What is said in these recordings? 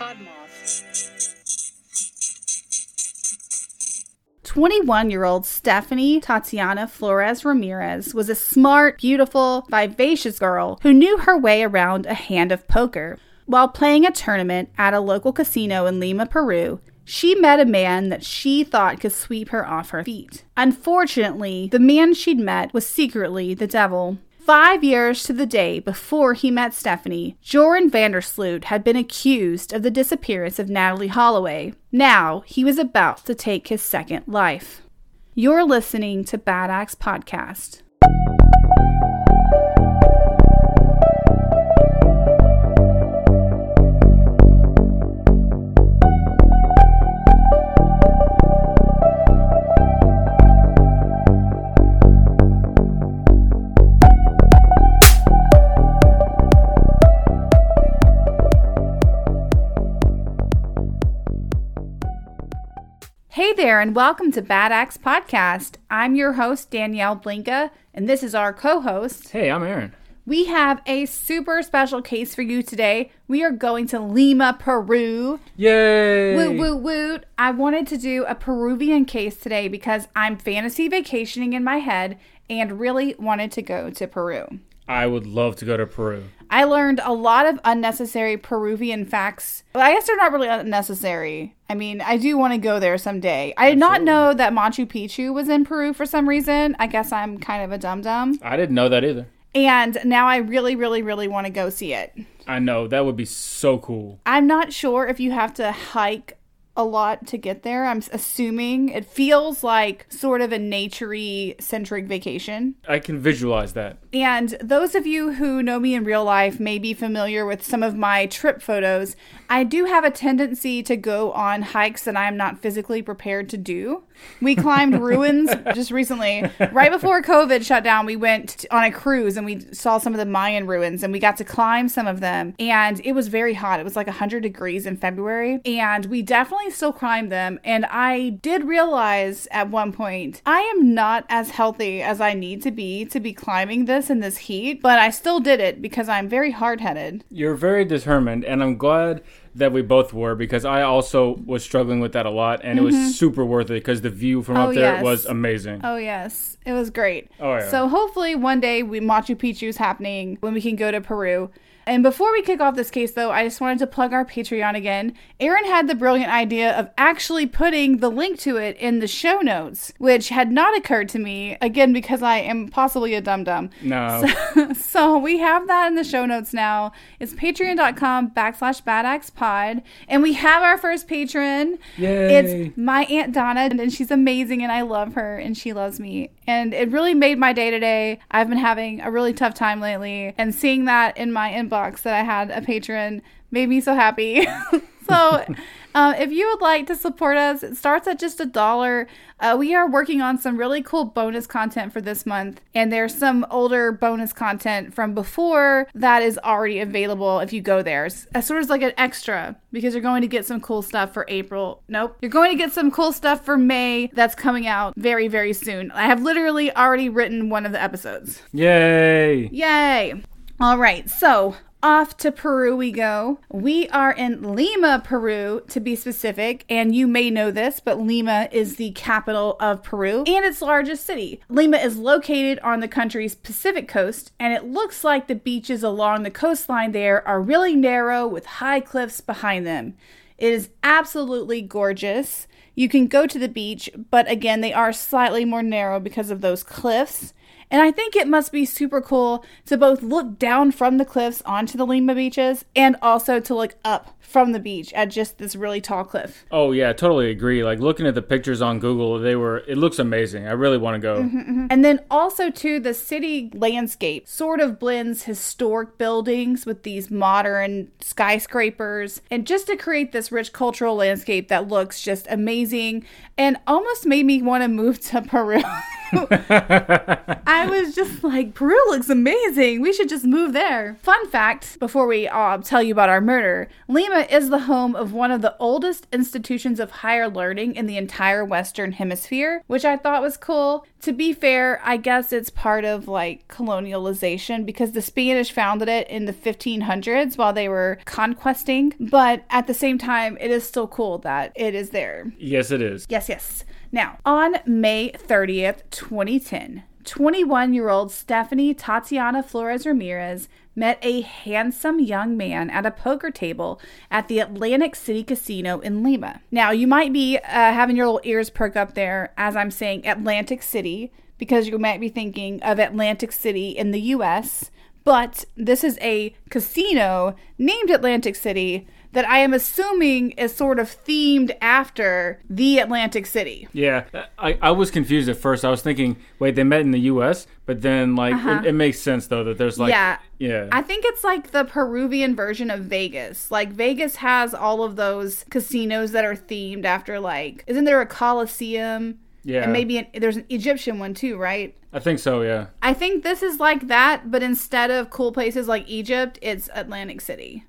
Podmoth. 21 year old Stephany Tatiana Flores Ramirez was a smart, beautiful, vivacious girl who knew her way around a hand of poker. While playing a tournament at a local casino in Lima, Peru, she met a man that she thought could sweep her off her feet. Unfortunately, the man she'd met was secretly the devil. Five years to the day before he met Stephany, Joran van der Sloot had been accused of the disappearance of Natalie Holloway. Now he was about to take his second life. You're listening to Bad Axe Podcast. There, and welcome to Bad Axe Podcast. I'm your host, Danielle Blinka, and this is our co host. Hey, I'm Aaron. We have a super special case for you today. We are going to Lima, Peru. Yay! Woot, woot, woot. I wanted to do a Peruvian case today because I'm fantasy vacationing in my head and really wanted to go to Peru. I would love to go to Peru. I learned a lot of unnecessary Peruvian facts. Well, I guess they're not really unnecessary. I mean, I do want to go there someday. I did not know that Machu Picchu was in Peru for some reason. I guess I'm kind of a dum dum. I didn't know that either. And now I really, really, really want to go see it. I know that would be so cool. I'm not sure if you have to hike a lot to get there. I'm assuming it feels like sort of a naturey centric vacation. I can visualize that. And those of you who know me in real life may be familiar with some of my trip photos. I do have a tendency to go on hikes that I'm not physically prepared to do. We climbed ruins just recently. Right before COVID shut down, we went on a cruise and we saw some of the Mayan ruins and we got to climb some of them. And it was very hot. It was like 100 degrees in February. And we definitely still climbed them. And I did realize at one point, I am not as healthy as I need to be to be climbing this in this heat, but I still did it because I'm very hard headed. You're very determined, and I'm glad that we both were because I also was struggling with that a lot, and it was super worth it because the view from Mm-hmm. Oh, up there yes. was amazing. Oh yes, it was great. Oh, yeah. So hopefully one day we Machu Picchu's happening when we can go to Peru. And before we kick off this case, though, I just wanted to plug our Patreon again. Aaron had the brilliant idea of actually putting the link to it in the show notes, which had not occurred to me, again, because I am possibly a dum dum. No, so we have that in the show notes now. It's patreon.com backslash badaxpod. And we have our first patron. Yay. It's my Aunt Donna, and she's amazing, and I love her, and she loves me. And it really made my day today. I've been having a really tough time lately, and seeing that in my inbox that I had a patron made me so happy. so, uh, if you would like to support us, it starts at just a dollar. Uh, we are working on some really cool bonus content for this month, and there's some older bonus content from before that is already available if you go there. It's it's sort of like an extra because you're going to get some cool stuff for April. Nope. You're going to get some cool stuff for May that's coming out very, very soon. I have literally already written one of the episodes. yay! Yay! All right, so off to Peru we go. We are in Lima, Peru, to be specific, and you may know this, but Lima is the capital of Peru and its largest city. Lima is located on the country's Pacific coast, and it looks like the beaches along the coastline there are really narrow with high cliffs behind them. It is absolutely gorgeous. You can go to the beach, but again, they are slightly more narrow because of those cliffs. And I think it must be super cool to both look down from the cliffs onto the Lima beaches and also to look up from the beach at just this really tall cliff. Oh yeah, totally agree. Like looking at the pictures on Google, they were. It looks amazing. I really want to go. Mm-hmm, mm-hmm. And then also too the city landscape sort of blends historic buildings with these modern skyscrapers and just to create this rich cultural landscape that looks just amazing and almost made me want to move to Peru. I was just like, Peru looks amazing. We should just move there. Fun fact before we uh, tell you about our murder Lima is the home of one of the oldest institutions of higher learning in the entire Western Hemisphere, which I thought was cool. To be fair, I guess it's part of like colonialization because the Spanish founded it in the 1500s while they were conquesting. But at the same time, it is still cool that it is there. Yes, it is. Yes, yes. Now, on May 30th, 2010, 21 year old Stephany Tatiana Flores Ramirez met a handsome young man at a poker table at the Atlantic City Casino in Lima. Now, you might be uh, having your little ears perk up there as I'm saying Atlantic City because you might be thinking of Atlantic City in the US, but this is a casino named Atlantic City that I am assuming is sort of themed after the Atlantic City. Yeah, I, I was confused at first. I was thinking, wait, they met in the U.S., but then like it, it makes sense though that there's like Uh-huh. yeah. yeah I think it's like the Peruvian version of Vegas. Like Vegas has all of those casinos that are themed after like isn't there a Coliseum? yeah And maybe an, there's an Egyptian one too, right? I think so. Yeah. I think this is like that, but instead of cool places like Egypt, it's Atlantic City.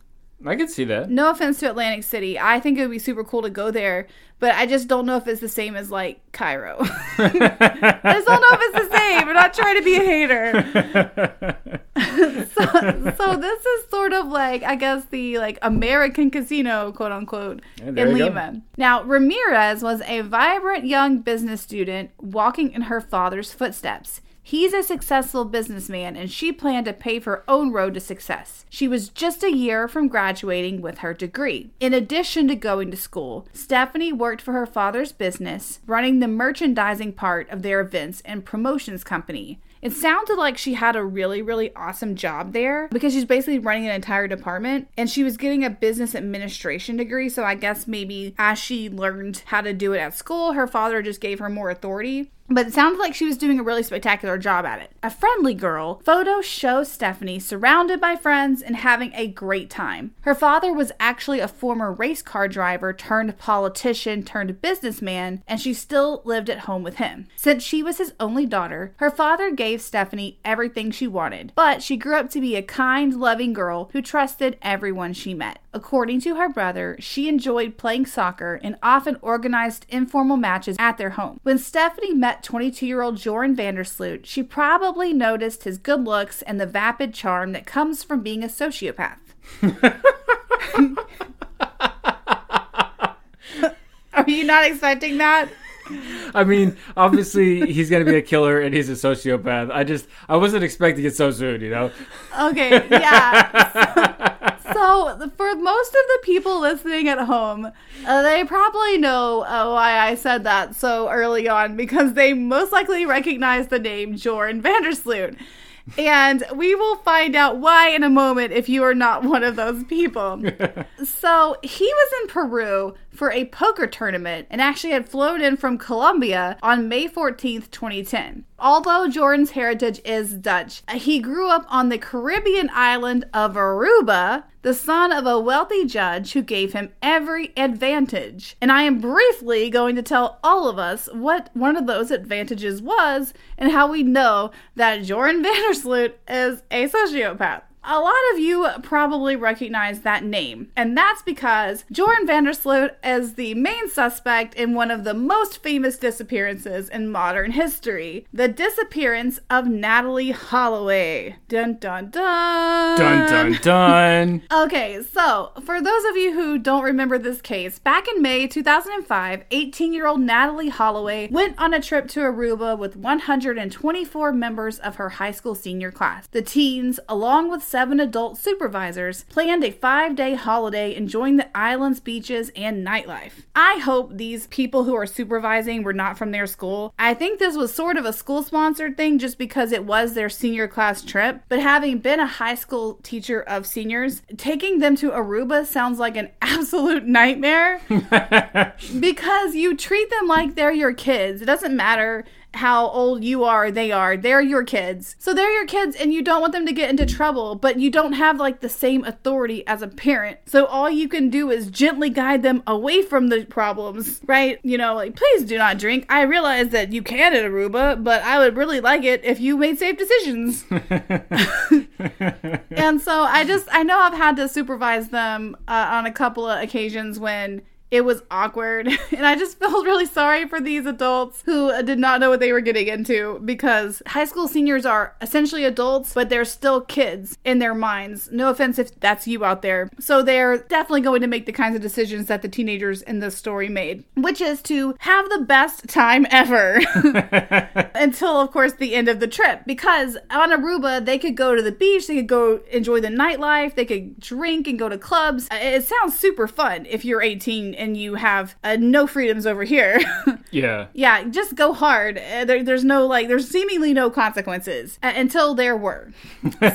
I could see that. No offense to Atlantic City. I think it would be super cool to go there, but I just don't know if it's the same as like Cairo. I just don't know if it's the same. I'm not trying to be a hater. so, so this is sort of like I guess the like American casino, quote unquote, Yeah, in you go. Lima. Now Ramirez was a vibrant young business student walking in her father's footsteps. He's a successful businessman and she planned to pave her own road to success. She was just a year from graduating with her degree. In addition to going to school, Stephany worked for her father's business, running the merchandising part of their events and promotions company. It sounded like she had a really, really awesome job there because she's basically running an entire department and she was getting a business administration degree. So I guess maybe as she learned how to do it at school, her father just gave her more authority. But it sounded like she was doing a really spectacular job at it. A friendly girl, photos show Stephany surrounded by friends and having a great time. Her father was actually a former race car driver turned politician turned businessman, and she still lived at home with him. Since she was his only daughter, her father gave Stephany everything she wanted, but she grew up to be a kind, loving girl who trusted everyone she met. According to her brother, she enjoyed playing soccer and often organized informal matches at their home. When Stephany met 22 year old Joran van der Sloot, she probably noticed his good looks and the vapid charm that comes from being a sociopath. Are you not expecting that? I mean, obviously he's gonna be a killer and he's a sociopath. I just I wasn't expecting it so soon. You know. Okay, yeah. So, for most of the people listening at home, uh, they probably know uh, why I said that so early on because they most likely recognize the name Joran van der Sloot. And we will find out why in a moment if you are not one of those people. so he was in Peru for a poker tournament and actually had flown in from Colombia on May 14th, 2010. Although Jordan's heritage is Dutch, he grew up on the Caribbean island of Aruba, the son of a wealthy judge who gave him every advantage. And I am briefly going to tell all of us what one of those advantages was and how we know that Jordan van der Sloot is a sociopath. A lot of you probably recognize that name, and that's because Jordan van der Sloot is the main suspect in one of the most famous disappearances in modern history the disappearance of Natalie Holloway. Dun dun dun. Dun dun dun. Okay, so for those of you who don't remember this case, back in May 2005, 18 year old Natalie Holloway went on a trip to Aruba with 124 members of her high school senior class. The teens, along with seven adult supervisors, planned a five day holiday enjoying the island's beaches and nightlife. I hope these people who are supervising were not from their school. I think this was sort of a school sponsored thing just because it was their senior class trip, but having been a high school teacher of seniors, taking them to Aruba sounds like an absolute nightmare because you treat them like they're your kids. It doesn't matter how old you are, they are. They're your kids. So they're your kids and you don't want them to get into trouble, but you don't have like the same authority as a parent. So all you can do is gently guide them away from the problems, right? You know, like, please do not drink. I realize that you can at Aruba, but I would really like it if you made safe decisions. and so I just, I know I've had to supervise them uh, on a couple of occasions when it was awkward. And I just felt really sorry for these adults who did not know what they were getting into because high school seniors are essentially adults, but they're still kids in their minds. No offense if that's you out there. So they're definitely going to make the kinds of decisions that the teenagers in this story made, which is to have the best time ever until, of course, the end of the trip. Because on Aruba, they could go to the beach, they could go enjoy the nightlife, they could drink and go to clubs. It sounds super fun if you're 18 and you have uh, no freedoms over here. yeah. Yeah, just go hard. Uh, there, there's no like, there's seemingly no consequences uh, until there were.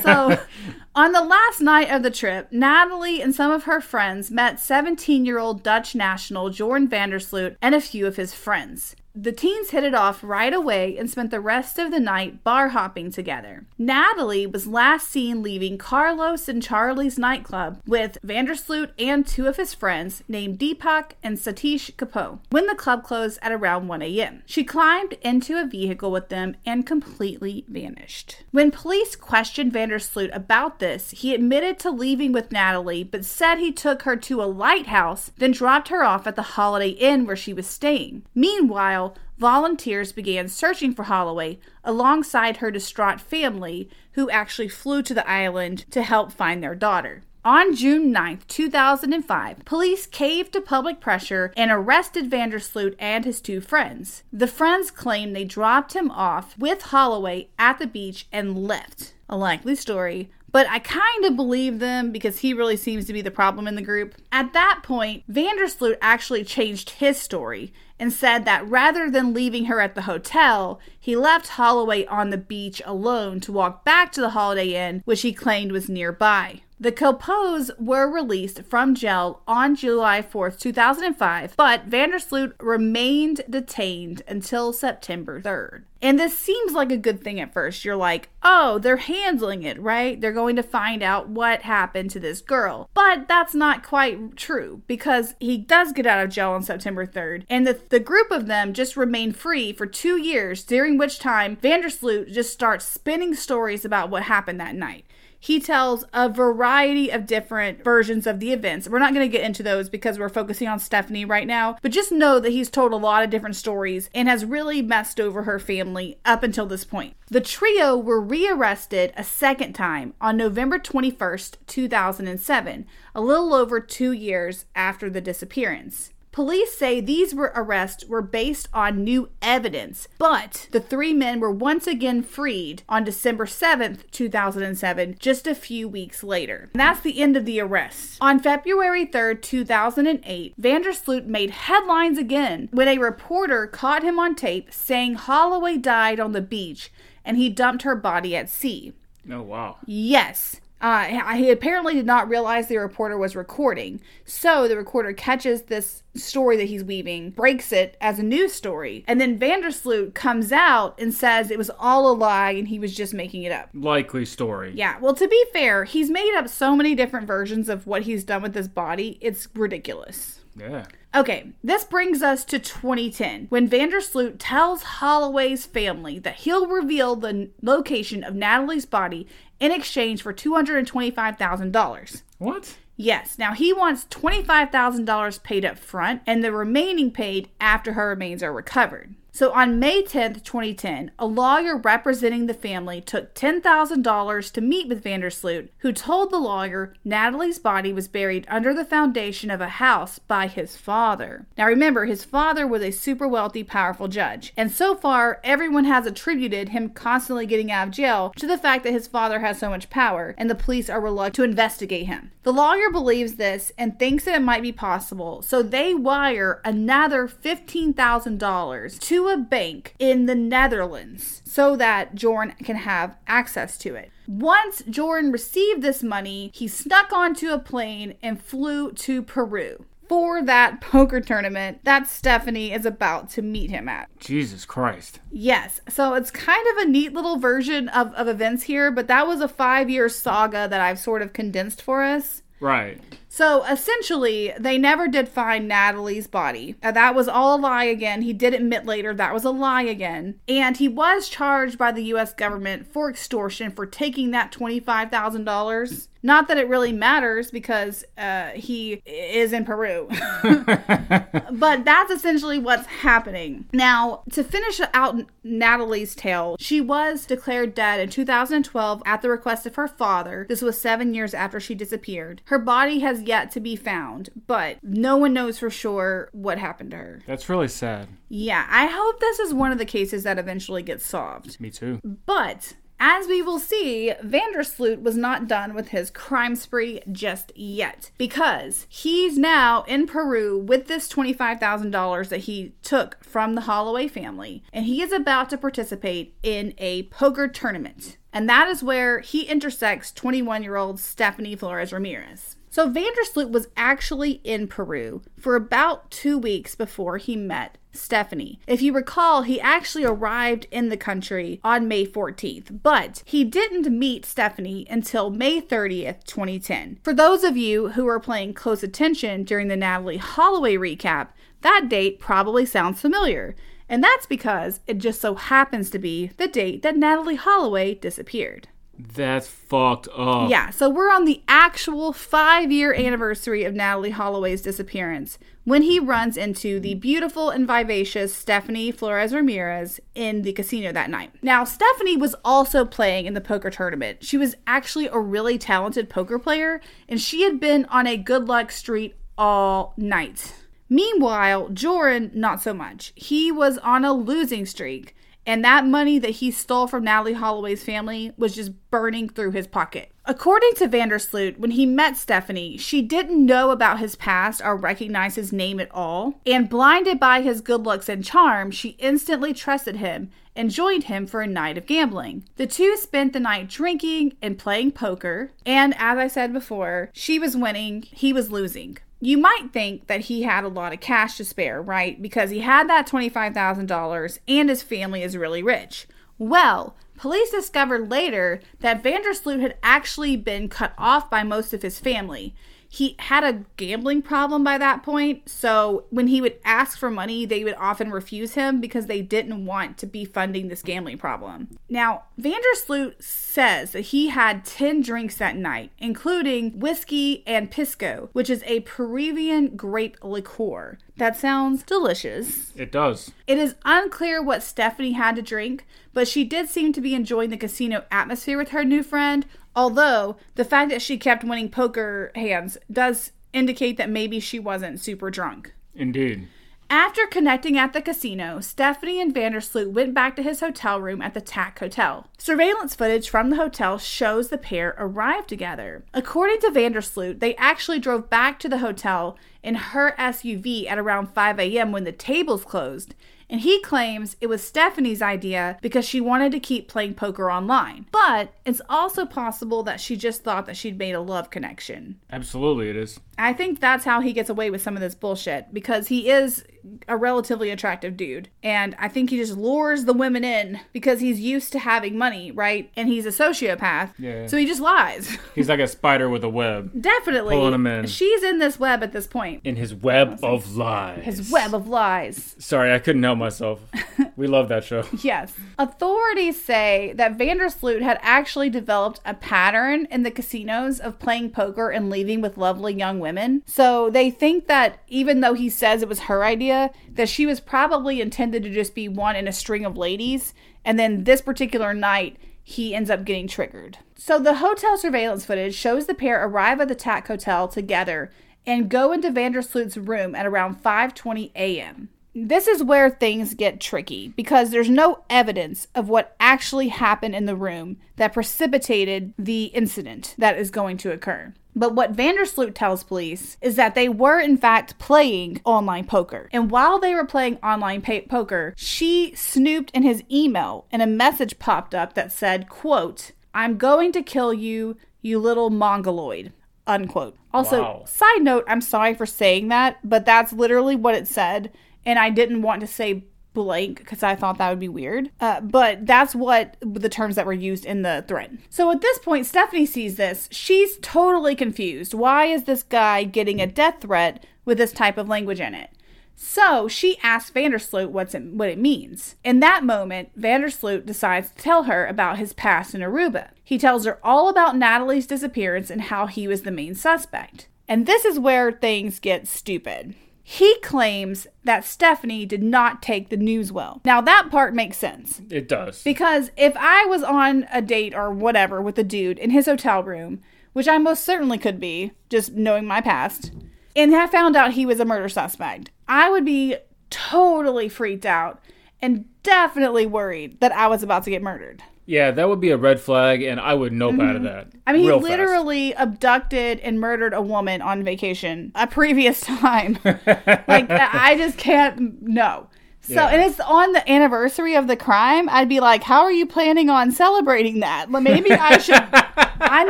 So. On the last night of the trip, Natalie and some of her friends met 17 year old Dutch national Joran van der Sloot and a few of his friends. The teens hit it off right away and spent the rest of the night bar hopping together. Natalie was last seen leaving Carlos and Charlie's nightclub with van der Sloot and two of his friends named Deepak and Satish Kalpoe when the club closed at around 1 a.m. She climbed into a vehicle with them and completely vanished. When police questioned van der Sloot about this, he admitted to leaving with Natalie but said he took her to a lighthouse, then dropped her off at the Holiday Inn where she was staying. Meanwhile, volunteers began searching for Holloway alongside her distraught family, who actually flew to the island to help find their daughter. On June 9, 2005, police caved to public pressure and arrested van der Sloot and his two friends. The friends claimed they dropped him off with Holloway at the beach and left. A likely story, but I kind of believe them because he really seems to be the problem in the group. At that point, van der Sloot actually changed his story and said that rather than leaving her at the hotel, he left Holloway on the beach alone to walk back to the Holiday Inn, which he claimed was nearby. The Kalpoes were released from jail on July 4th, 2005, but van der Sloot remained detained until September 3rd. And this seems like a good thing at first. You're like, oh, they're handling it, right? They're going to find out what happened to this girl. But that's not quite true because he does get out of jail on September 3rd, and the, the group of them just remain free for two years, during which time van der Sloot just starts spinning stories about what happened that night he tells a variety of different versions of the events. We're not going to get into those because we're focusing on Stephany right now, but just know that he's told a lot of different stories and has really messed over her family up until this point. The trio were rearrested a second time on November 21st, 2007, a little over two years after the disappearance. Police say these were arrests were based on new evidence, but the three men were once again freed on December 7th, 2007, just a few weeks later. And that's the end of the arrests. On February 3rd, 2008, van der Sloot made headlines again when a reporter caught him on tape saying Holloway died on the beach and he dumped her body at sea. Oh, wow. Yes. Uh, he apparently did not realize the reporter was recording. So the recorder catches this story that he's weaving, breaks it as a news story, and then van der Sloot comes out and says it was all a lie and he was just making it up. Likely story. Yeah. Well, to be fair, he's made up so many different versions of what he's done with his body, it's ridiculous. Yeah. Okay, this brings us to 2010 when van der Sloot tells Holloway's family that he'll reveal the location of Natalie's body in exchange for $225,000. What? Yes. Now he wants $25,000 paid up front and the remaining paid after her remains are recovered. So on May 10th, 2010, a lawyer representing the family took $10,000 to meet with van der Sloot, who told the lawyer Natalie's body was buried under the foundation of a house by his father. Now remember, his father was a super wealthy, powerful judge, and so far everyone has attributed him constantly getting out of jail to the fact that his father has so much power, and the police are reluctant to investigate him. The lawyer believes this and thinks that it might be possible, so they wire another $15,000 to a bank in the Netherlands so that Joran can have access to it. Once Joran received this money, he snuck onto a plane and flew to Peru. for that poker tournament that Stephany is about to meet him at. Jesus Christ. Yes. So it's kind of a neat little version of, of events here, but that was a five year saga that I've sort of condensed for us. Right. So essentially, they never did find Natalie's body. That was all a lie again. He did admit later that was a lie again. And he was charged by the US government for extortion for taking that $25,000. Not that it really matters because uh, he is in Peru. but that's essentially what's happening. Now, to finish out Natalie's tale, she was declared dead in 2012 at the request of her father. This was seven years after she disappeared. Her body has yet to be found, but no one knows for sure what happened to her. That's really sad. Yeah, I hope this is one of the cases that eventually gets solved. Me too. But as we will see, van der Sloot was not done with his crime spree just yet because he's now in Peru with this $25,000 that he took from the Holloway family and he is about to participate in a poker tournament. And that is where he intersects 21 year old Stephany Flores Ramirez. So van der Sloot was actually in Peru for about two weeks before he met Stephany. If you recall, he actually arrived in the country on May 14th, but he didn't meet Stephany until May 30th, 2010. For those of you who are paying close attention during the Natalie Holloway recap, that date probably sounds familiar. And that's because it just so happens to be the date that Natalie Holloway disappeared. That's fucked up. Yeah, so we're on the actual five year anniversary of Natalie Holloway's disappearance when he runs into the beautiful and vivacious Stephany Flores Ramirez in the casino that night. Now, Stephanie was also playing in the poker tournament. She was actually a really talented poker player, and she had been on a good luck streak all night. Meanwhile, Joran, not so much. He was on a losing streak. And that money that he stole from Natalie Holloway's family was just burning through his pocket. According to van der Sloot, when he met Stephany, she didn't know about his past or recognize his name at all. And blinded by his good looks and charm, she instantly trusted him and joined him for a night of gambling. The two spent the night drinking and playing poker. And as I said before, she was winning, he was losing you might think that he had a lot of cash to spare, right? Because he had that $25,000 and his family is really rich. Well, police discovered later that van der Sloot had actually been cut off by most of his family he had a gambling problem by that point. So when he would ask for money, they would often refuse him because they didn't want to be funding this gambling problem. Now, van der Sloot says that he had 10 drinks that night, including whiskey and pisco, which is a Peruvian grape liqueur. That sounds delicious. It does. It is unclear what Stephanie had to drink, but she did seem to be enjoying the casino atmosphere with her new friend, Although the fact that she kept winning poker hands does indicate that maybe she wasn't super drunk. Indeed. After connecting at the casino, Stephany and van der Sloot went back to his hotel room at the TAC Hotel. Surveillance footage from the hotel shows the pair arrive together. According to van der Sloot, they actually drove back to the hotel in her SUV at around 5 a.m. when the tables closed, and he claims it was Stephanie's idea because she wanted to keep playing poker online. But it's also possible that she just thought that she'd made a love connection. Absolutely, it is. I think that's how he gets away with some of this bullshit because he is a relatively attractive dude. And I think he just lures the women in because he's used to having money, right? And he's a sociopath. Yeah. So he just lies. He's like a spider with a web. Definitely. Pulling him in. She's in this web at this point. In his web of lies. His web of lies. Sorry, I couldn't help myself. we love that show. Yes. Authorities say that van der Sloot had actually developed a pattern in the casinos of playing poker and leaving with lovely young women. So they think that even though he says it was her idea, that she was probably intended to just be one in a string of ladies. And then this particular night, he ends up getting triggered. So the hotel surveillance footage shows the pair arrive at the TAC hotel together and go into van der Sloot's room at around 5:20 a.m. This is where things get tricky because there's no evidence of what actually happened in the room that precipitated the incident that is going to occur. But what van der Sloot tells police is that they were in fact playing online poker. And while they were playing online poker, she snooped in his email and a message popped up that said, quote, I'm going to kill you, you little mongoloid. unquote. Also, Wow. side note, I'm sorry for saying that, but that's literally what it said. And I didn't want to say blank because I thought that would be weird. Uh, but that's what the terms that were used in the thread. So at this point, Stephany sees this. She's totally confused. Why is this guy getting a death threat with this type of language in it? So she asks van der Sloot what's it, what it means. In that moment, van der Sloot decides to tell her about his past in Aruba. He tells her all about Natalie's disappearance and how he was the main suspect. And this is where things get stupid. He claims that Stephany did not take the news well. Now, that part makes sense. It does. Because if I was on a date or whatever with a dude in his hotel room, which I most certainly could be, just knowing my past, and I found out he was a murder suspect, I would be totally freaked out and definitely worried that I was about to get murdered. Yeah, that would be a red flag, and I would nope out of that. Mm-hmm. I mean, he fast. literally abducted and murdered a woman on vacation a previous time. like, I just can't, no. So, Yeah. and it's on the anniversary of the crime. I'd be like, how are you planning on celebrating that? Maybe I should, I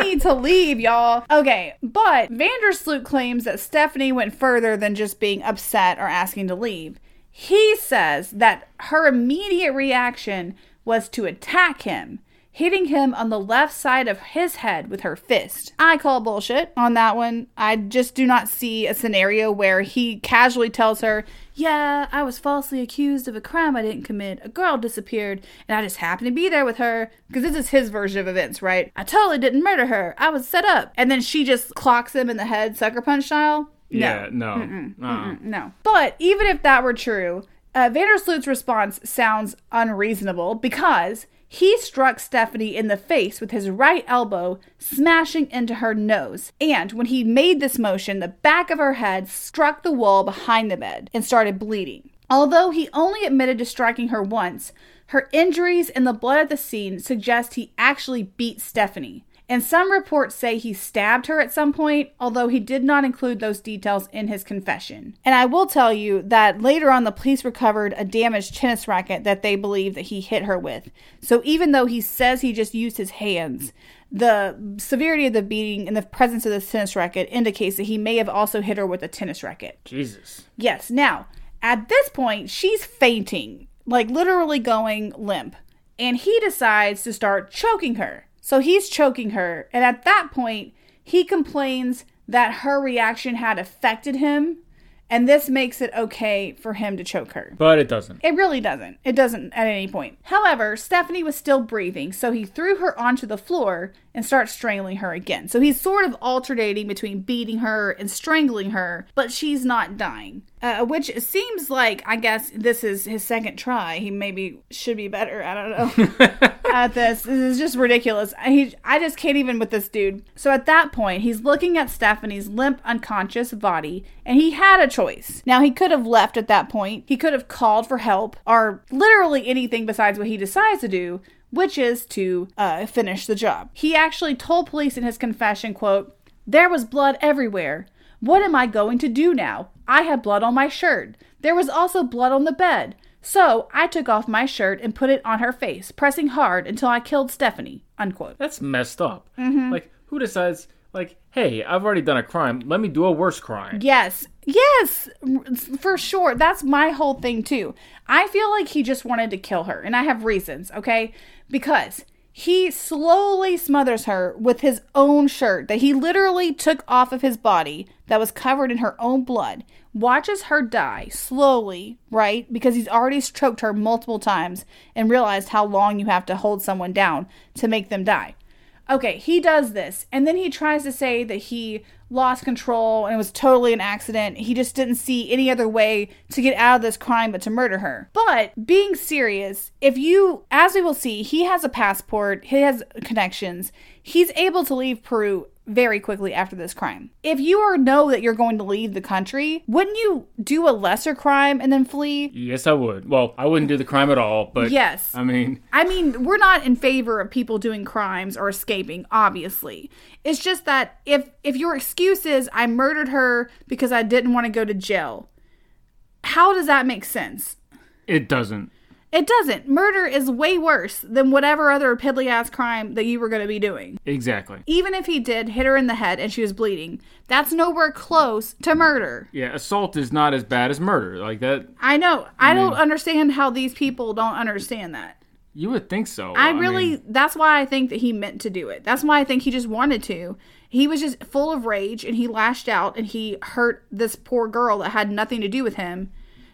need to leave, y'all. Okay, but van der Sloot claims that Stephany went further than just being upset or asking to leave. He says that her immediate reaction was to attack him, hitting him on the left side of his head with her fist. I call bullshit on that one. I just do not see a scenario where he casually tells her, Yeah, I was falsely accused of a crime I didn't commit. A girl disappeared, and I just happened to be there with her. Because this is his version of events, right? I totally didn't murder her. I was set up. And then she just clocks him in the head, sucker punch style. No. Yeah, no. Uh-uh. No. But even if that were true, uh, van der Sloot's response sounds unreasonable because he struck Stephany in the face with his right elbow, smashing into her nose. And when he made this motion, the back of her head struck the wall behind the bed and started bleeding. Although he only admitted to striking her once, her injuries and the blood at the scene suggest he actually beat Stephany. And some reports say he stabbed her at some point, although he did not include those details in his confession. And I will tell you that later on, the police recovered a damaged tennis racket that they believe that he hit her with. So even though he says he just used his hands, the severity of the beating and the presence of the tennis racket indicates that he may have also hit her with a tennis racket. Jesus. Yes. Now, at this point, she's fainting, like literally going limp. And he decides to start choking her. So he's choking her. And at that point, he complains that her reaction had affected him. And this makes it okay for him to choke her. But it doesn't. It really doesn't. It doesn't at any point. However, Stephany was still breathing, so he threw her onto the floor and starts strangling her again. So he's sort of alternating between beating her and strangling her, but she's not dying. Uh, which seems like, I guess, this is his second try. He maybe should be better. I don't know. at this. This is just ridiculous. He, I just can't even with this dude. So at that point, he's looking at Stephany's limp, unconscious body, and he had a choice. Now, he could have left at that point. He could have called for help, or literally anything besides what he decides to do, which is to uh, finish the job. He actually told police in his confession, quote, There was blood everywhere. What am I going to do now? I had blood on my shirt. There was also blood on the bed. So I took off my shirt and put it on her face, pressing hard until I killed Stephany. Unquote. That's messed up. Mm-hmm. Like, who decides, like, hey, I've already done a crime. Let me do a worse crime. Yes, yes, for sure. That's my whole thing too. I feel like he just wanted to kill her, and I have reasons, okay? Because he slowly smothers her with his own shirt that he literally took off of his body that was covered in her own blood, watches her die slowly, right? Because he's already choked her multiple times and realized how long you have to hold someone down to make them die. Okay, he does this, and then he tries to say that he lost control and it was totally an accident. He just didn't see any other way to get out of this crime but to murder her. But being serious, if you, as we will see, he has a passport, he has connections, he's able to leave Peru very quickly after this crime. If you are know that you're going to leave the country, wouldn't you do a lesser crime and then flee? Yes, I would. Well, I wouldn't do the crime at all, but Yes. I mean, I mean, we're not in favor of people doing crimes or escaping, obviously. It's just that if if your excuse is I murdered her because I didn't want to go to jail, how does that make sense? it doesn't. It doesn't. Murder is way worse than whatever other piddly ass crime that you were going to be doing. Exactly. Even if he did hit her in the head and she was bleeding, that's nowhere close to murder. Yeah, assault is not as bad as murder. Like that, I know. I don't understand how these people don't understand that. you would think so. I really, mean, that's why I think that he meant to do it. That's why I think he just wanted to. He was just full of rage and he lashed out and he hurt this poor girl that had nothing to do with him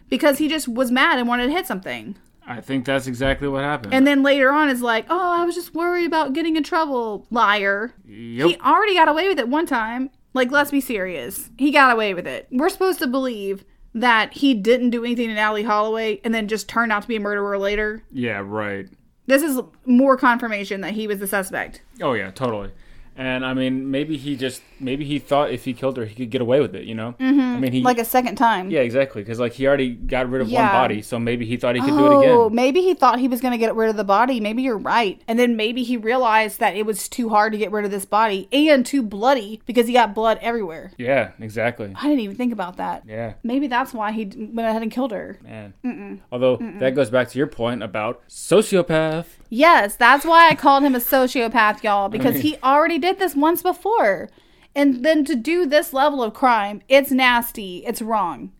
because he just was mad and wanted to hit something. I think that's exactly what happened. And then later on is like, oh, I was just worried about getting in trouble. Liar. yep. He already got away with it one time. Like, let's be serious. He got away with it. We're supposed to believe that he didn't do anything to Natalie Holloway and then just turned out to be a murderer later. yeah, right. This is more confirmation that he was the suspect. Oh yeah, totally. And I mean, maybe he just maybe he thought if he killed her, he could get away with it. You know? Mm-hmm. I mean, he Like a second time. yeah, exactly. Because like he already got rid of Yeah. one body, so maybe he thought he could do it Oh, again. maybe he thought he was going to get rid of the body. Maybe you're right. And then maybe he realized that it was too hard to get rid of this body and too bloody because he got blood everywhere. Yeah, exactly. I didn't even think about that. Yeah, Maybe that's why he went ahead and killed her. man. Although that goes back to your point about sociopath. Yes, that's why I called him a sociopath, y'all, because he already did this once before. And then to do this level of crime, it's nasty. It's wrong.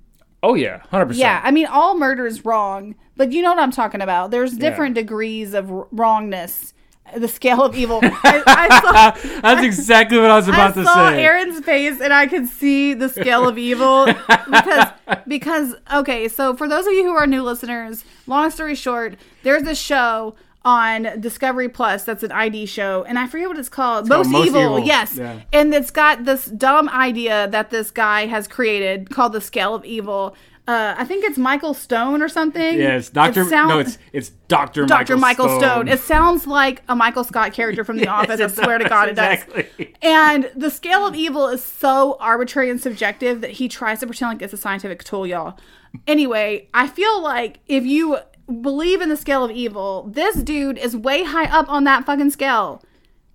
Oh yeah, hundred percent. Yeah, I mean, all murder is wrong, but you know what I'm talking about. There's different degrees of r- wrongness. The scale of evil. I, I saw, That's exactly what I was I about to say. I saw. Aaron's face, and I could see the scale of evil because because okay. So for those of you who are new listeners, long story short, there's this show on Discovery Plus that's an ID show, and I forget what it's called. called Most, Most evil, Evil. yes. Yeah. And it's got this dumb idea that this guy has created called the scale of evil. Uh, I think it's Michael Stone or something. yeah, it's Doctor. It sound- no, it's it's Doctor. Dr. Michael Stone. It sounds like a Michael Scott character from The Office. I swear to God, it does. exactly. And the scale of evil is so arbitrary and subjective that he tries to pretend like it's a scientific tool, y'all. Anyway, I feel like if you believe in the scale of evil, this dude is way high up on that fucking scale.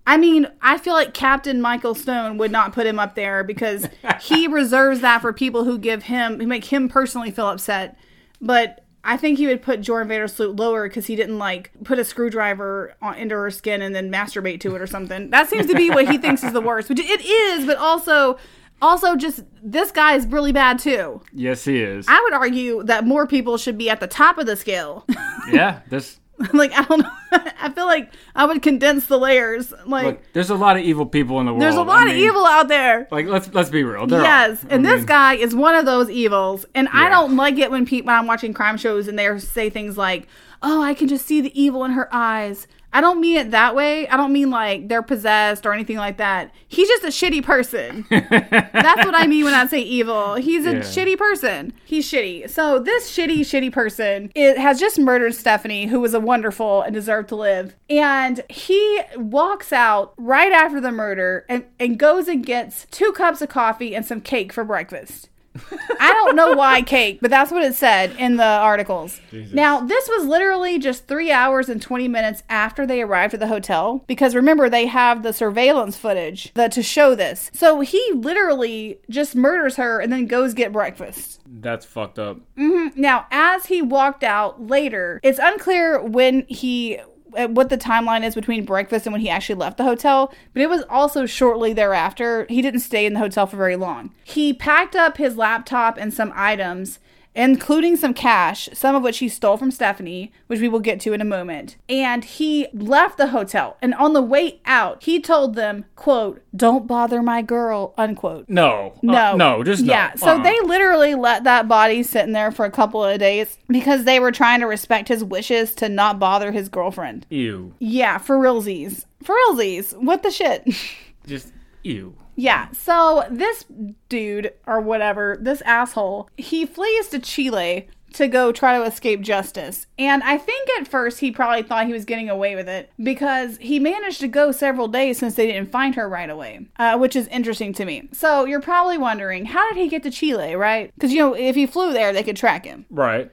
I mean, I feel like Captain Michael Stone would not put him up there because he reserves that for people who give him, who make him personally feel upset. But I think he would put Jordan van der Sloot lower because he didn't like put a screwdriver on, into her skin and then masturbate to it or something. That seems to be what he thinks is the worst, which it is. But also, also just this guy is really bad too. Yes, he is. I would argue that more people should be at the top of the scale. yeah, this. like I don't know. I feel like I would condense the layers. Like Look, there's a lot of evil people in the world. there's a lot of mean, evil out there. Like let's let's be real. There yes, are. and I this mean, guy is one of those evils. And I don't like it when people when I'm watching crime shows and they say things like, "Oh, I can just see the evil in her eyes." I don't mean it that way. I don't mean like they're possessed or anything like that. He's just a shitty person. That's what I mean when I say evil. He's a Yeah. shitty person. He's shitty. So this shitty, shitty person it has just murdered Stephany, who was a wonderful and deserved to live. And he walks out right after the murder and, and goes and gets two cups of coffee and some cake for breakfast. I don't know why cake, but that's what it said in the articles. Now, this was literally just three hours and 20 minutes after they arrived at the hotel because remember, they have the surveillance footage that, to show this. So he literally just murders her and then goes get breakfast. That's fucked up. Mm-hmm. Now, as he walked out later, it's unclear when he Uh, what the timeline is between breakfast and when he actually left the hotel, but it was also shortly thereafter. He didn't stay in the hotel for very long. He packed up his laptop and some items including some cash, some of which he stole from Stephany, which we will get to in a moment. And he left the hotel. And on the way out, he told them, quote, "Don't bother my girl," unquote. No. Uh, No. no, just no. Yeah. So Uh-uh. they literally let that body sit in there for a couple of days because they were trying to respect his wishes to not bother his girlfriend. Ew. Yeah, for realsies. For realsies. What the shit? Just ew. Yeah. So this dude or whatever, this asshole, he flees to Chile to go try to escape justice. And I think at first he probably thought he was getting away with it because he managed to go several days since they didn't find her right away, uh, which is interesting to me. So you're probably wondering, how did he get to Chile, right? Because, you know, if he flew there, they could track him. Right.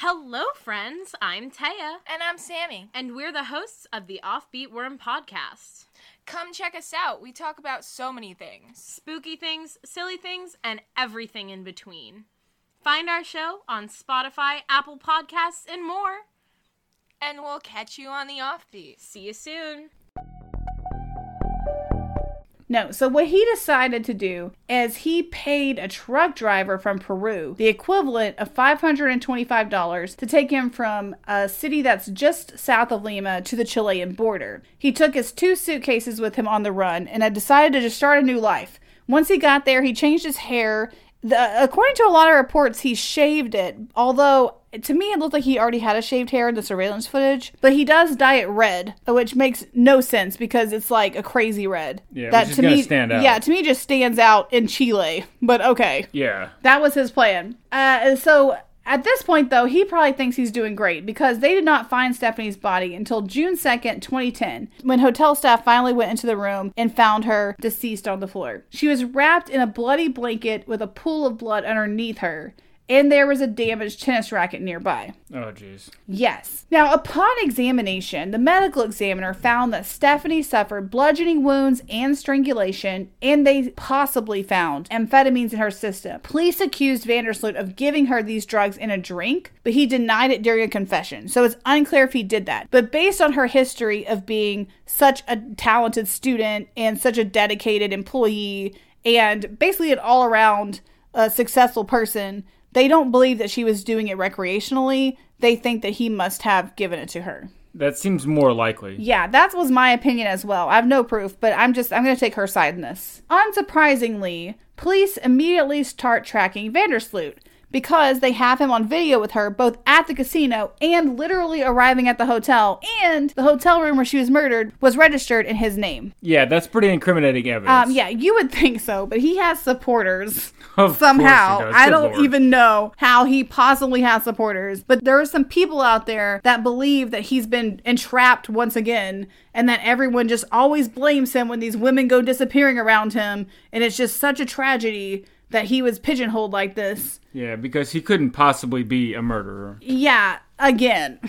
Hello, friends. I'm Taya, And I'm Sammy. and we're the hosts of the Offbeat Worm podcast. Come check us out. We talk about so many things. Spooky things, silly things, and everything in between. Find our show on Spotify, Apple Podcasts, and more. And we'll catch you on the offbeat. See you soon. No, so what he decided to do is he paid a truck driver from Peru the equivalent of $525 to take him from a city that's just south of Lima to the Chilean border. He took his two suitcases with him on the run and had decided to just start a new life. Once he got there, he changed his hair. The, according to a lot of reports, he shaved it, although to me it looked like he already had a shaved hair in the surveillance footage. But he does dye it red, which makes no sense because it's like a crazy red. Yeah, is gonna me, stand out. Yeah, to me just stands out in Chile. But okay, Yeah. that was his plan. Uh, so at this point, though, he probably thinks he's doing great because they did not find Stephany's body until June 2nd, 2010, when hotel staff finally went into the room and found her deceased on the floor. She was wrapped in a bloody blanket with a pool of blood underneath her. And there was a damaged tennis racket nearby. Oh, jeez. Yes. Now, upon examination, the medical examiner found that Stephany suffered bludgeoning wounds and strangulation, and they possibly found amphetamines in her system. Police accused van der Sloot of giving her these drugs in a drink, but he denied it during a confession, so it's unclear if he did that. But based on her history of being such a talented student and such a dedicated employee, and basically an all around uh, successful person, they don't believe that she was doing it recreationally. They think that he must have given it to her. That seems more likely. Yeah, that was my opinion as well. I have no proof, but I'm just I'm going to take her side in this. Unsurprisingly, police immediately start tracking van der Sloot because they have him on video with her both at the casino and literally arriving at the hotel and the hotel room where she was murdered was registered in his name. Yeah, that's pretty incriminating evidence. Um yeah, you would think so, but he has supporters Of somehow. I don't Lord. even know how he possibly has supporters, but there are some people out there that believe that he's been entrapped once again and that everyone just always blames him when these women go disappearing around him and it's just such a tragedy that he was pigeonholed like this. Yeah, because he couldn't possibly be a murderer. Yeah, again.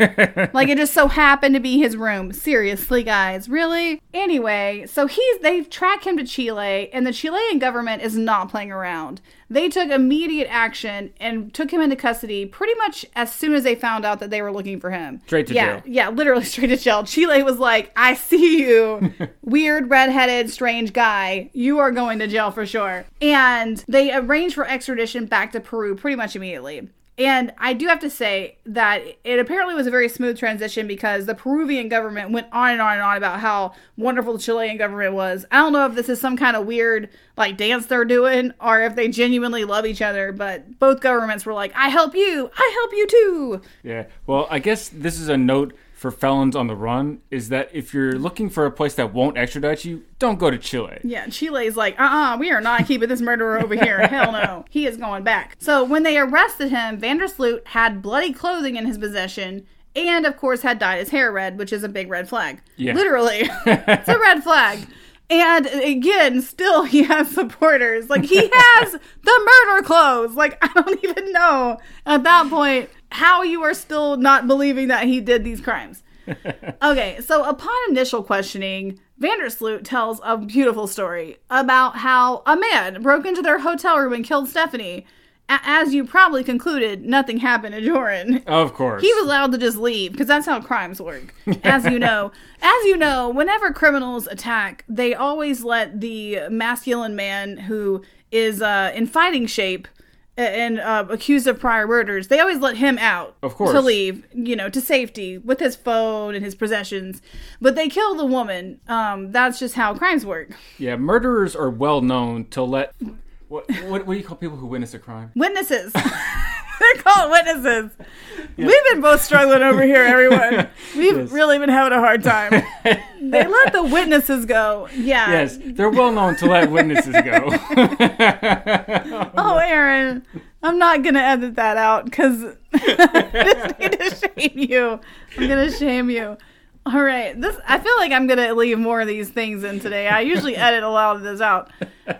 like it just so happened to be his room. Seriously, guys, really? Anyway, so he's they've tracked him to Chile, and the Chilean government is not playing around. They took immediate action and took him into custody pretty much as soon as they found out that they were looking for him. Straight to yeah, jail. Yeah, literally straight to jail. Chile was like, I see you, weird, redheaded, strange guy. You are going to jail for sure. And they arranged for extradition back to Peru pretty much immediately. And I do have to say that it apparently was a very smooth transition because the Peruvian government went on and on and on about how wonderful the Chilean government was. I don't know if this is some kind of weird like dance they're doing or if they genuinely love each other, but both governments were like, I help you, I help you too. Yeah. Well, I guess this is a note for felons on the run is that if you're looking for a place that won't extradite you, don't go to Chile. Yeah, Chile's like, uh uh we are not keeping this murderer over here. Hell no. He is going back. So when they arrested him, van der Sloot had bloody clothing in his possession and, of course, had dyed his hair red, which is a big red flag. Yeah. Literally. it's a red flag. And again, still he has supporters. Like he has the murder clothes. Like I don't even know at that point how you are still not believing that he did these crimes. Okay, so upon initial questioning, van der Sloot tells a beautiful story about how a man broke into their hotel room and killed Stephany. A- as you probably concluded, nothing happened to Joran. Of course. He was allowed to just leave because that's how crimes work. As you know, as you know, whenever criminals attack, they always let the masculine man who is uh, in fighting shape and uh, accused of prior murders, they always let him out. Of course. To leave, you know, to safety with his phone and his possessions. But they kill the woman. Um, that's just how crimes work. Yeah, murderers are well known to let. What, what, what do you call people who witness a crime? Witnesses. They're called witnesses. We've been both struggling over here, everyone. We've Yes. really been having a hard time. they let the witnesses go. Yeah. Yes, they're well known to let witnesses go. Oh, Aaron, I'm not gonna edit that out because I just need to shame you. I'm gonna shame you. All right, this I feel like I'm gonna leave more of these things in today. I usually edit a lot of this out.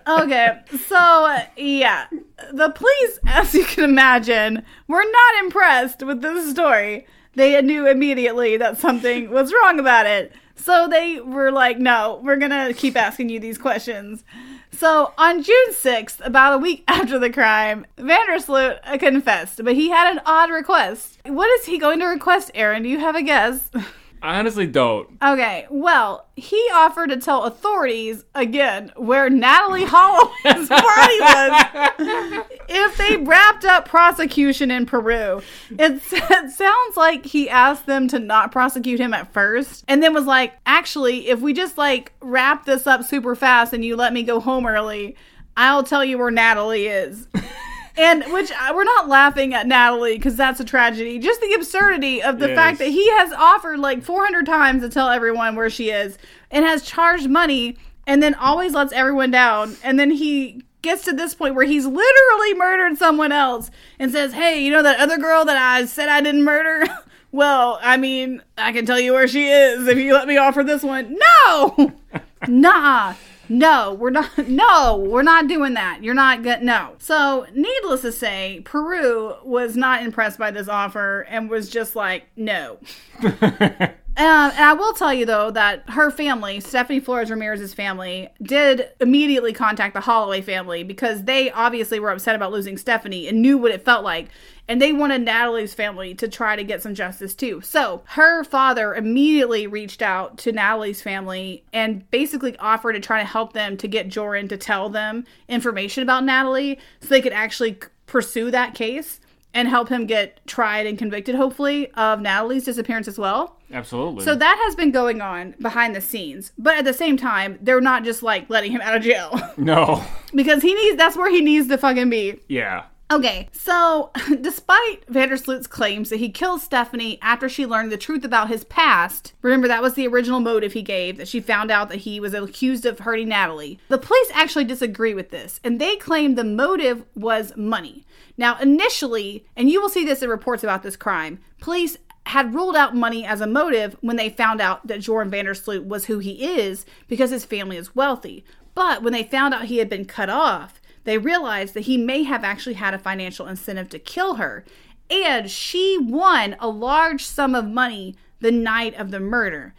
Okay, so yeah, the police, as you can imagine, were not impressed with this story. They knew immediately that something was wrong about it. So they were like, no, we're gonna keep asking you these questions. So on June 6th, about a week after the crime, van der Sloot confessed, but he had an odd request. What is he going to request, Aaron? Do you have a guess? I honestly don't. Okay, well, he offered to tell authorities again where Natalie Holloway's body was if they wrapped up prosecution in Peru. It, it sounds like he asked them to not prosecute him at first and then was like, actually, if we just like wrap this up super fast and you let me go home early, I'll tell you where Natalie is. And which uh, we're not laughing at Natalie because that's a tragedy. Just the absurdity of the Yes. fact that he has offered like 400 times to tell everyone where she is and has charged money and then always lets everyone down. And then he gets to this point where he's literally murdered someone else and says, Hey, you know that other girl that I said I didn't murder? well, I mean, I can tell you where she is if you let me offer this one. No! nah. No, we're not. No, we're not doing that. You're not good. No. So, needless to say, Peru was not impressed by this offer and was just like, no. Um, and I will tell you though that her family, Stephany Flores Ramirez's family, did immediately contact the Holloway family because they obviously were upset about losing Stephany and knew what it felt like. And they wanted Natalie's family to try to get some justice too. So her father immediately reached out to Natalie's family and basically offered to try to help them to get Joran to tell them information about Natalie so they could actually pursue that case and help him get tried and convicted, hopefully, of Natalie's disappearance as well. Absolutely. So that has been going on behind the scenes. But at the same time, they're not just like letting him out of jail no. because he needs that's where he needs to fucking be. Yeah. Okay, so despite van der Sloot's claims that he killed Stephany after she learned the truth about his past, remember that was the original motive he gave, that she found out that he was accused of hurting Natalie. The police actually disagree with this, and they claim the motive was money. Now, initially, and you will see this in reports about this crime, police had ruled out money as a motive when they found out that Joran van der Sloot was who he is because his family is wealthy. But when they found out he had been cut off, they realized that he may have actually had a financial incentive to kill her. And she won a large sum of money the night of the murder.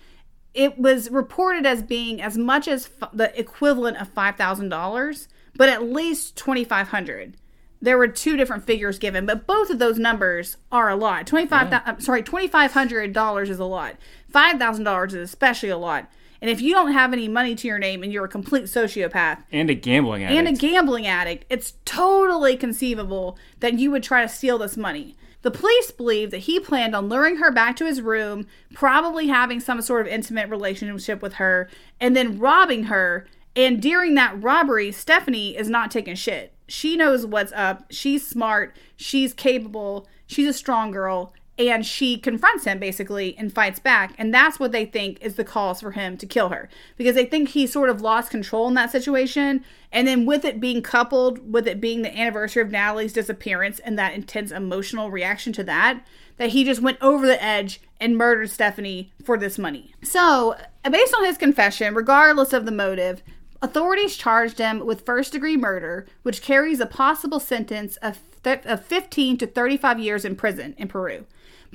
It was reported as being as much as f- the equivalent of $5,000, but at least 2500 there were two different figures given, but both of those numbers are a lot. Twenty five, I'm sorry, twenty five hundred dollars is a lot. Five thousand dollars is especially a lot. And if you don't have any money to your name and you're a complete sociopath And a gambling addict. and a gambling addict, it's totally conceivable that you would try to steal this money. The police believe that he planned on luring her back to his room, probably having some sort of intimate relationship with her, and then robbing her. And during that robbery, Stephany is not taking shit. She knows what's up. She's smart. She's capable. She's a strong girl. And she confronts him basically and fights back. And that's what they think is the cause for him to kill her. Because they think he sort of lost control in that situation. And then with it being coupled with it being the anniversary of Natalie's disappearance and that intense emotional reaction to that, that he just went over the edge and murdered Stephany for this money. So, based on his confession, regardless of the motive, authorities charged him with first degree murder, which carries a possible sentence of, th- of 15 to 35 years in prison in Peru.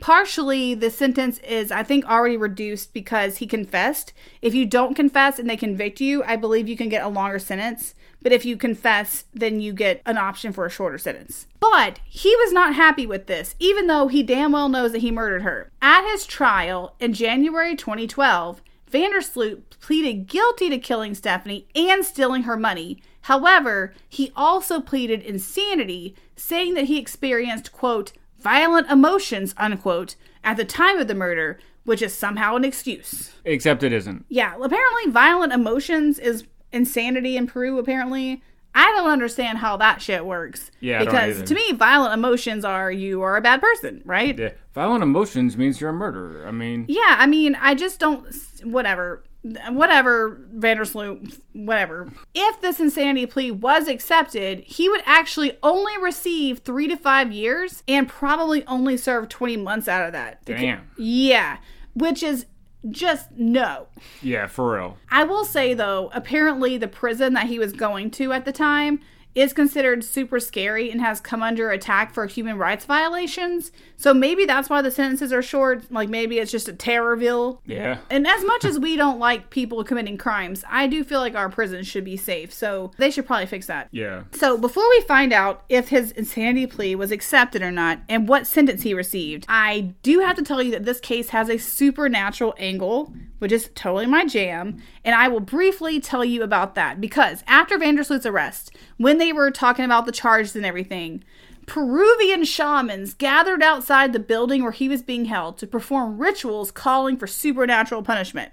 Partially, the sentence is, I think, already reduced because he confessed. If you don't confess and they convict you, I believe you can get a longer sentence. But if you confess, then you get an option for a shorter sentence. But he was not happy with this, even though he damn well knows that he murdered her. At his trial in January 2012, van der Sloot pleaded guilty to killing Stephany and stealing her money. However, he also pleaded insanity, saying that he experienced, quote, violent emotions, unquote, at the time of the murder, which is somehow an excuse. Except it isn't. Yeah, apparently violent emotions is insanity in Peru, apparently. I don't understand how that shit works. Yeah, I don't because to me, violent emotions are you are a bad person, right? Yeah. Violent emotions means you're a murderer. I mean, Yeah, I mean, I just don't. Whatever, whatever, van der Sloot, whatever. If this insanity plea was accepted, he would actually only receive three to five years and probably only serve twenty months out of that. damn. Yeah, which is just no. Yeah, for real. I will say though, apparently the prison that he was going to at the time is considered super scary and has come under attack for human rights violations. So maybe that's why the sentences are short. Like maybe it's just a terrorville. Yeah. And as much as we don't like people committing crimes, I do feel like our prisons should be safe. So they should probably fix that. Yeah. So, before we find out if his insanity plea was accepted or not and what sentence he received, I do have to tell you that this case has a supernatural angle, which is totally my jam, and I will briefly tell you about that because after van der Sloot's arrest, when they were talking about the charges and everything, Peruvian shamans gathered outside the building where he was being held to perform rituals calling for supernatural punishment.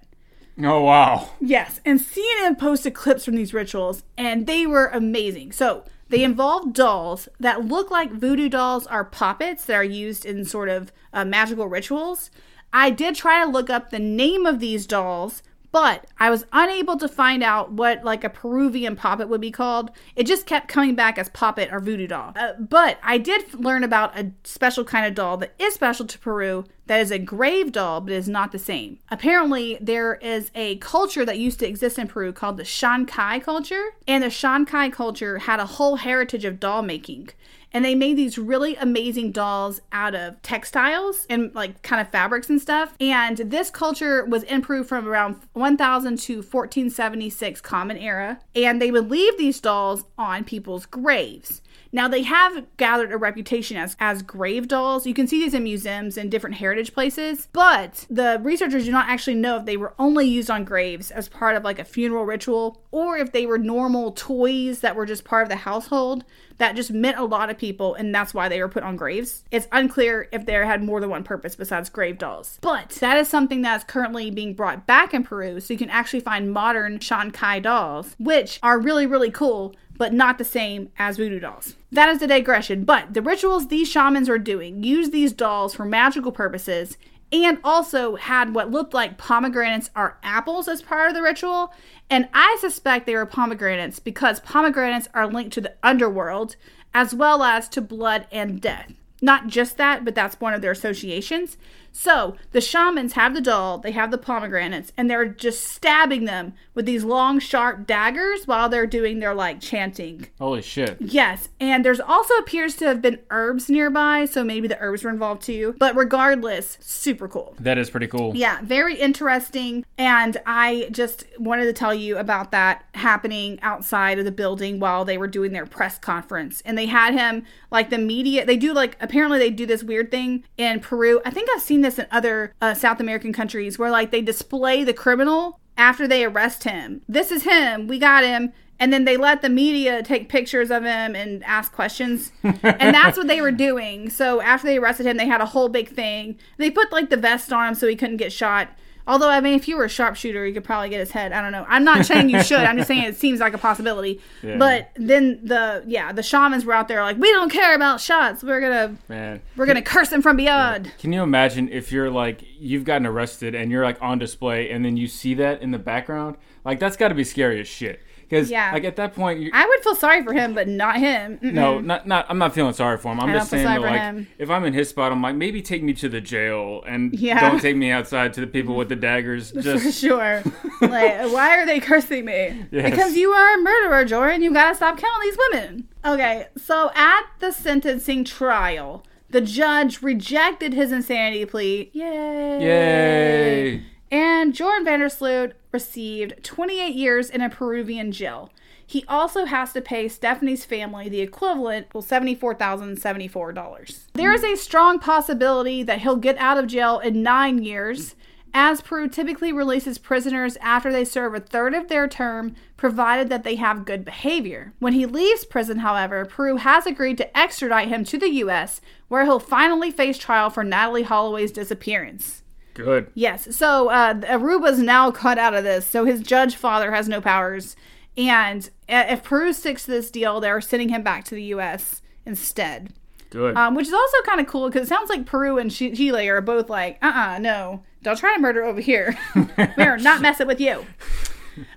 Oh wow. Yes, and CNN posted clips from these rituals, and they were amazing. So they involve dolls that look like voodoo dolls are puppets that are used in sort of uh, magical rituals. I did try to look up the name of these dolls, but I was unable to find out what like a Peruvian poppet would be called. It just kept coming back as poppet or voodoo doll. Uh, but I did learn about a special kind of doll that is special to Peru that is a grave doll but is not the same. Apparently, there is a culture that used to exist in Peru called the Chancay culture, and the Chancay culture had a whole heritage of doll making and they made these really amazing dolls out of textiles and like kind of fabrics and stuff. And this culture was improved from around 1000 to 1476 Common Era, and they would leave these dolls on people's graves. Now they have gathered a reputation as as grave dolls. You can see these in museums and different heritage places, but the researchers do not actually know if they were only used on graves as part of like a funeral ritual or if they were normal toys that were just part of the household that just meant a lot of people and that's why they were put on graves. It's unclear if they had more than one purpose besides grave dolls. But that is something that's currently being brought back in Peru so you can actually find modern Chancay dolls which are really really cool but not the same as voodoo dolls. That is a digression, but the rituals these shamans are doing use these dolls for magical purposes and also had what looked like pomegranates or apples as part of the ritual. And I suspect they were pomegranates because pomegranates are linked to the underworld as well as to blood and death. Not just that, but that's one of their associations. So the shamans have the doll, they have the pomegranates, and they're just stabbing them with these long, sharp daggers while they're doing their like chanting. Holy shit. Yes, and there's also appears to have been herbs nearby, so maybe the herbs were involved too. But regardless, super cool. That is pretty cool. Yeah, very interesting. And I just wanted to tell you about that happening outside of the building while they were doing their press conference. And they had him, like, the media, they do, like, apparently they do this weird thing in Peru. I think I've seen this in other uh, South American countries where, like, they display the criminal after they arrest him. This is him. We got him. And then they let the media take pictures of him and ask questions. and that's what they were doing. So after they arrested him, they had a whole big thing. They put like the vest on him so he couldn't get shot. Although, I mean, if you were a sharpshooter, you could probably get his head. I don't know. I'm not saying you should. I'm just saying it seems like a possibility. Yeah. But then the yeah, the shamans were out there like, we don't care about shots. We're gonna Man. we're gonna curse them from beyond. Can you imagine if you're like you've gotten arrested and you're like on display and then you see that in the background? Like that's got to be scary as shit. Because Yeah. like at that point, I would feel sorry for him, but not him. Mm-mm. no, not not. I'm not feeling sorry for him. I'm I just saying that, like him. if I'm in his spot, I'm like maybe take me to the jail and Yeah. don't take me outside to the people with the daggers. For Just sure. like, why are they cursing me? Yes. Because you are a murderer, Joran. You gotta stop killing these women. Okay, so at the sentencing trial, the judge rejected his insanity plea. Yay! yay. And Joran Vandersloot received 28 years in a Peruvian jail. He also has to pay Stephany's family the equivalent, well, $74,074. There is a strong possibility that he'll get out of jail in nine years, as Peru typically releases prisoners after they serve a third of their term, provided that they have good behavior. When he leaves prison, however, Peru has agreed to extradite him to the U.S., where he'll finally face trial for Natalie Holloway's disappearance. Good. Yes. So uh, Aruba's now cut out of this. So his judge father has no powers. And uh, if Peru sticks to this deal, they're sending him back to the U.S. instead. Good. Um, which is also kind of cool because it sounds like Peru and Chile are both like, uh uh no, don't try to murder over here. We're not messing with you.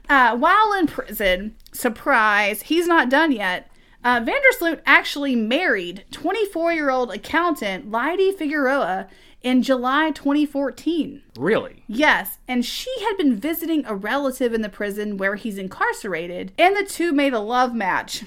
Uh, while in prison, surprise, he's not done yet. Uh, van der Sloot actually married 24 year old accountant Leydi Figueroa in July 2014. really? Yes, and she had been visiting a relative in the prison where he's incarcerated, and the two made a love match.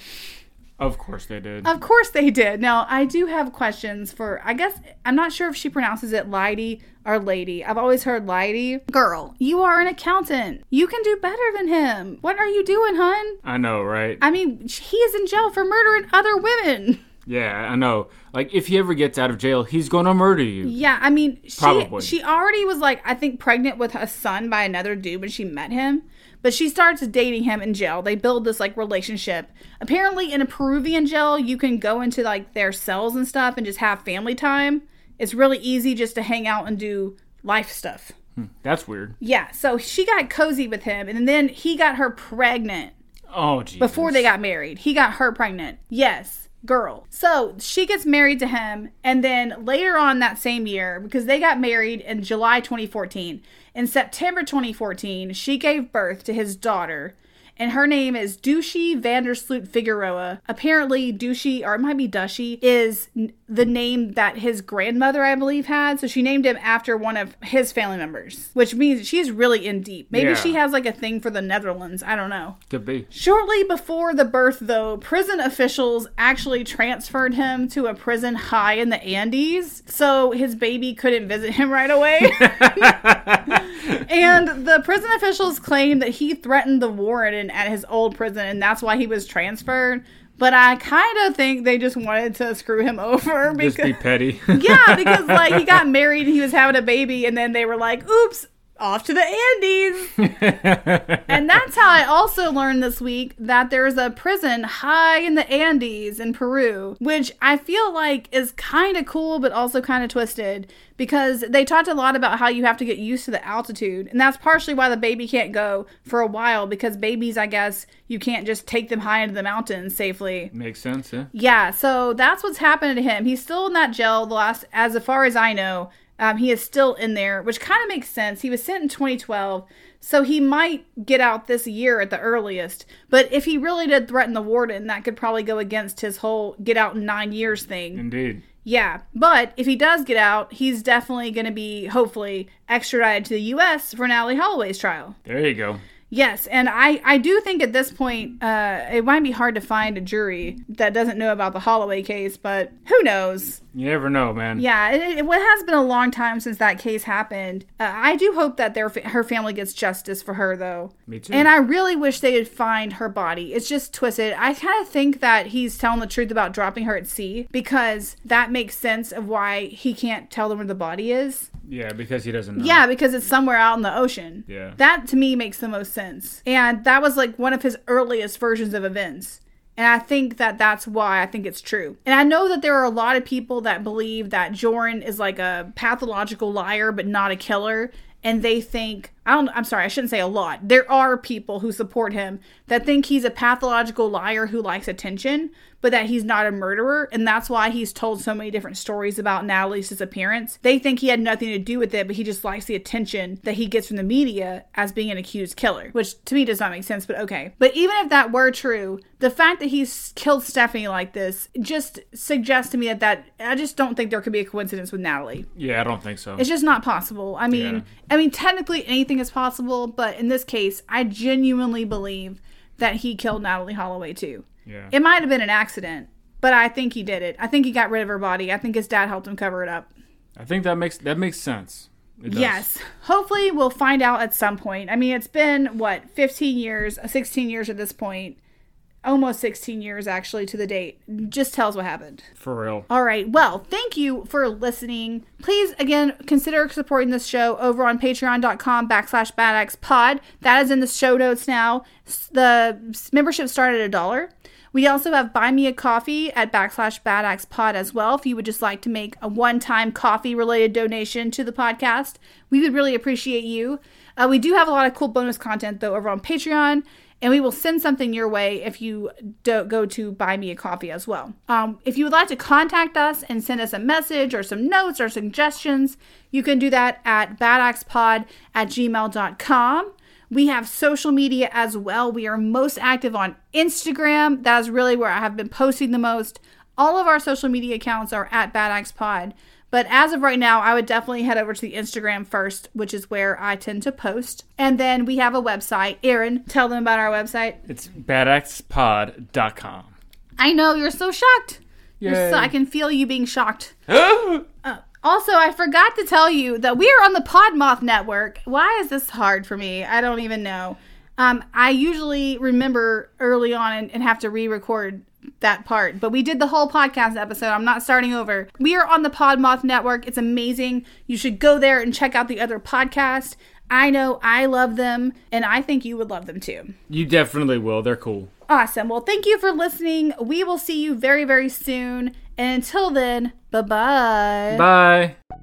Of course they did. Of course they did. Now, I do have questions for, I guess, I'm not sure if she pronounces it Lady or Lady. I've always heard Lady. Girl, you are an accountant. You can do better than him. What are you doing, hun? I know, right? I mean, he is in jail for murdering other women. yeah, I know. Like if he ever gets out of jail, he's gonna murder you. Yeah, I mean, she Probably. she already was like I think pregnant with a son by another dude when she met him. But she starts dating him in jail. They build this like relationship. Apparently in a Peruvian jail, you can go into like their cells and stuff and just have family time. It's really easy just to hang out and do life stuff. Hmm, that's weird. Yeah, so she got cozy with him and then he got her pregnant Oh, Jesus. before they got married. He got her pregnant. Yes, girl. So she gets married to him, and then later on that same year, because they got married in July 2014, in September 2014, she gave birth to his daughter. And her name is Dushi van der Sloot Figueroa. Apparently, Dushi, or it might be Dushy, is n- the name that his grandmother, I believe, had. So she named him after one of his family members, which means she's really in deep. Maybe Yeah. she has like a thing for the Netherlands. I don't know. Could be. Shortly before the birth, though, prison officials actually transferred him to a prison high in the Andes, so his baby couldn't visit him right away. and the prison officials claimed that he threatened the warden at his old prison, and that's why he was transferred. But I kind of think they just wanted to screw him over Just because be petty. yeah, because like he got married, and he was having a baby, and then they were like, "Oops, off to the Andes." and that's how I also learned this week that there's a prison high in the Andes in Peru, which I feel like is kind of cool, but also kind of twisted because they talked a lot about how you have to get used to the altitude, and that's partially why the baby can't go for a while because babies, I guess, you can't just take them high into the mountains safely. Makes sense, yeah. Yeah, so that's what's happening to him. He's still in that jail. The last, as far as I know, um, he is still in there, which kind of makes sense. He was sent in 2012, so he might get out this year at the earliest. But if he really did threaten the warden, that could probably go against his whole get out in nine years thing. Indeed. Yeah, but if he does get out, he's definitely going to be hopefully extradited to the U.S. for Natalie Holloway's trial. There you go. Yes, and I, I do think at this point uh, it might be hard to find a jury that doesn't know about the Holloway case, but who knows? You never know, man. Yeah, it, it, has been a long time since that case happened. Uh, I do hope that their her family gets justice for her, though. Me too. And I really wish they would find her body. It's just twisted. I kind of think that he's telling the truth about dropping her at sea because that makes sense of why he can't tell them where the body is. Yeah, because he doesn't know. Yeah, because it's somewhere out in the ocean. Yeah. That to me makes the most sense. And that was like one of his earliest versions of events. And I think that that's why I think it's true. And I know that there are a lot of people that believe that Joran is like a pathological liar, but not a killer. And they think, I don't, I'm sorry, I shouldn't say a lot. There are people who support him that think he's a pathological liar who likes attention, but that he's not a murderer. And that's why he's told so many different stories about Natalie's disappearance. They think he had nothing to do with it, but he just likes the attention that he gets from the media as being an accused killer, which to me does not make sense, but okay. But even if that were true, the fact that he's killed Stephany like this just suggests to me that that I just don't think there could be a coincidence with Natalie. Yeah, I don't think so. It's just not possible. I mean, Yeah. I mean, technically anything is possible, but in this case, I genuinely believe that he killed Natalie Holloway too. Yeah. It might have been an accident, but I think he did it. I think he got rid of her body. I think his dad helped him cover it up. I think that makes that makes sense. Yes. Hopefully, we'll find out at some point. I mean, it's been what 15 years, uh, 16 years at this point. Almost 16 years actually to the date. Just tells what happened. For real. All right. Well, thank you for listening. Please, again, consider supporting this show over on patreon.com backslash badaxpod. That is in the show notes now. The membership started at a dollar. We also have Buy Me a Coffee at backslash Bad Axe badaxpod as well. If you would just like to make a one-time coffee-related donation to the podcast, we would really appreciate you. Uh, we do have a lot of cool bonus content, though, over on Patreon and we will send something your way if you do go to buy me a coffee as well. Um, if you would like to contact us and send us a message or some notes or suggestions, you can do that at badaxpod at gmail.com. We have social media as well. We are most active on Instagram. That is really where I have been posting the most. All of our social media accounts are at badaxpod. But as of right now, I would definitely head over to the Instagram first, which is where I tend to post. And then we have a website. Aaron, tell them about our website. It's badaxpod.com. I know you're so shocked. You're so, I can feel you being shocked. Uh, also, I forgot to tell you that we are on the Podmoth Network. Why is this hard for me? I don't even know. Um, I usually remember early on and, and have to re-record that part, but we did the whole podcast episode. I'm not starting over. We are on the Podmoth Network. It's amazing. You should go there and check out the other podcast. I know I love them, and I think you would love them too. You definitely will. They're cool. Awesome. Well, thank you for listening. We will see you very, very soon. And until then, bye bye. Bye.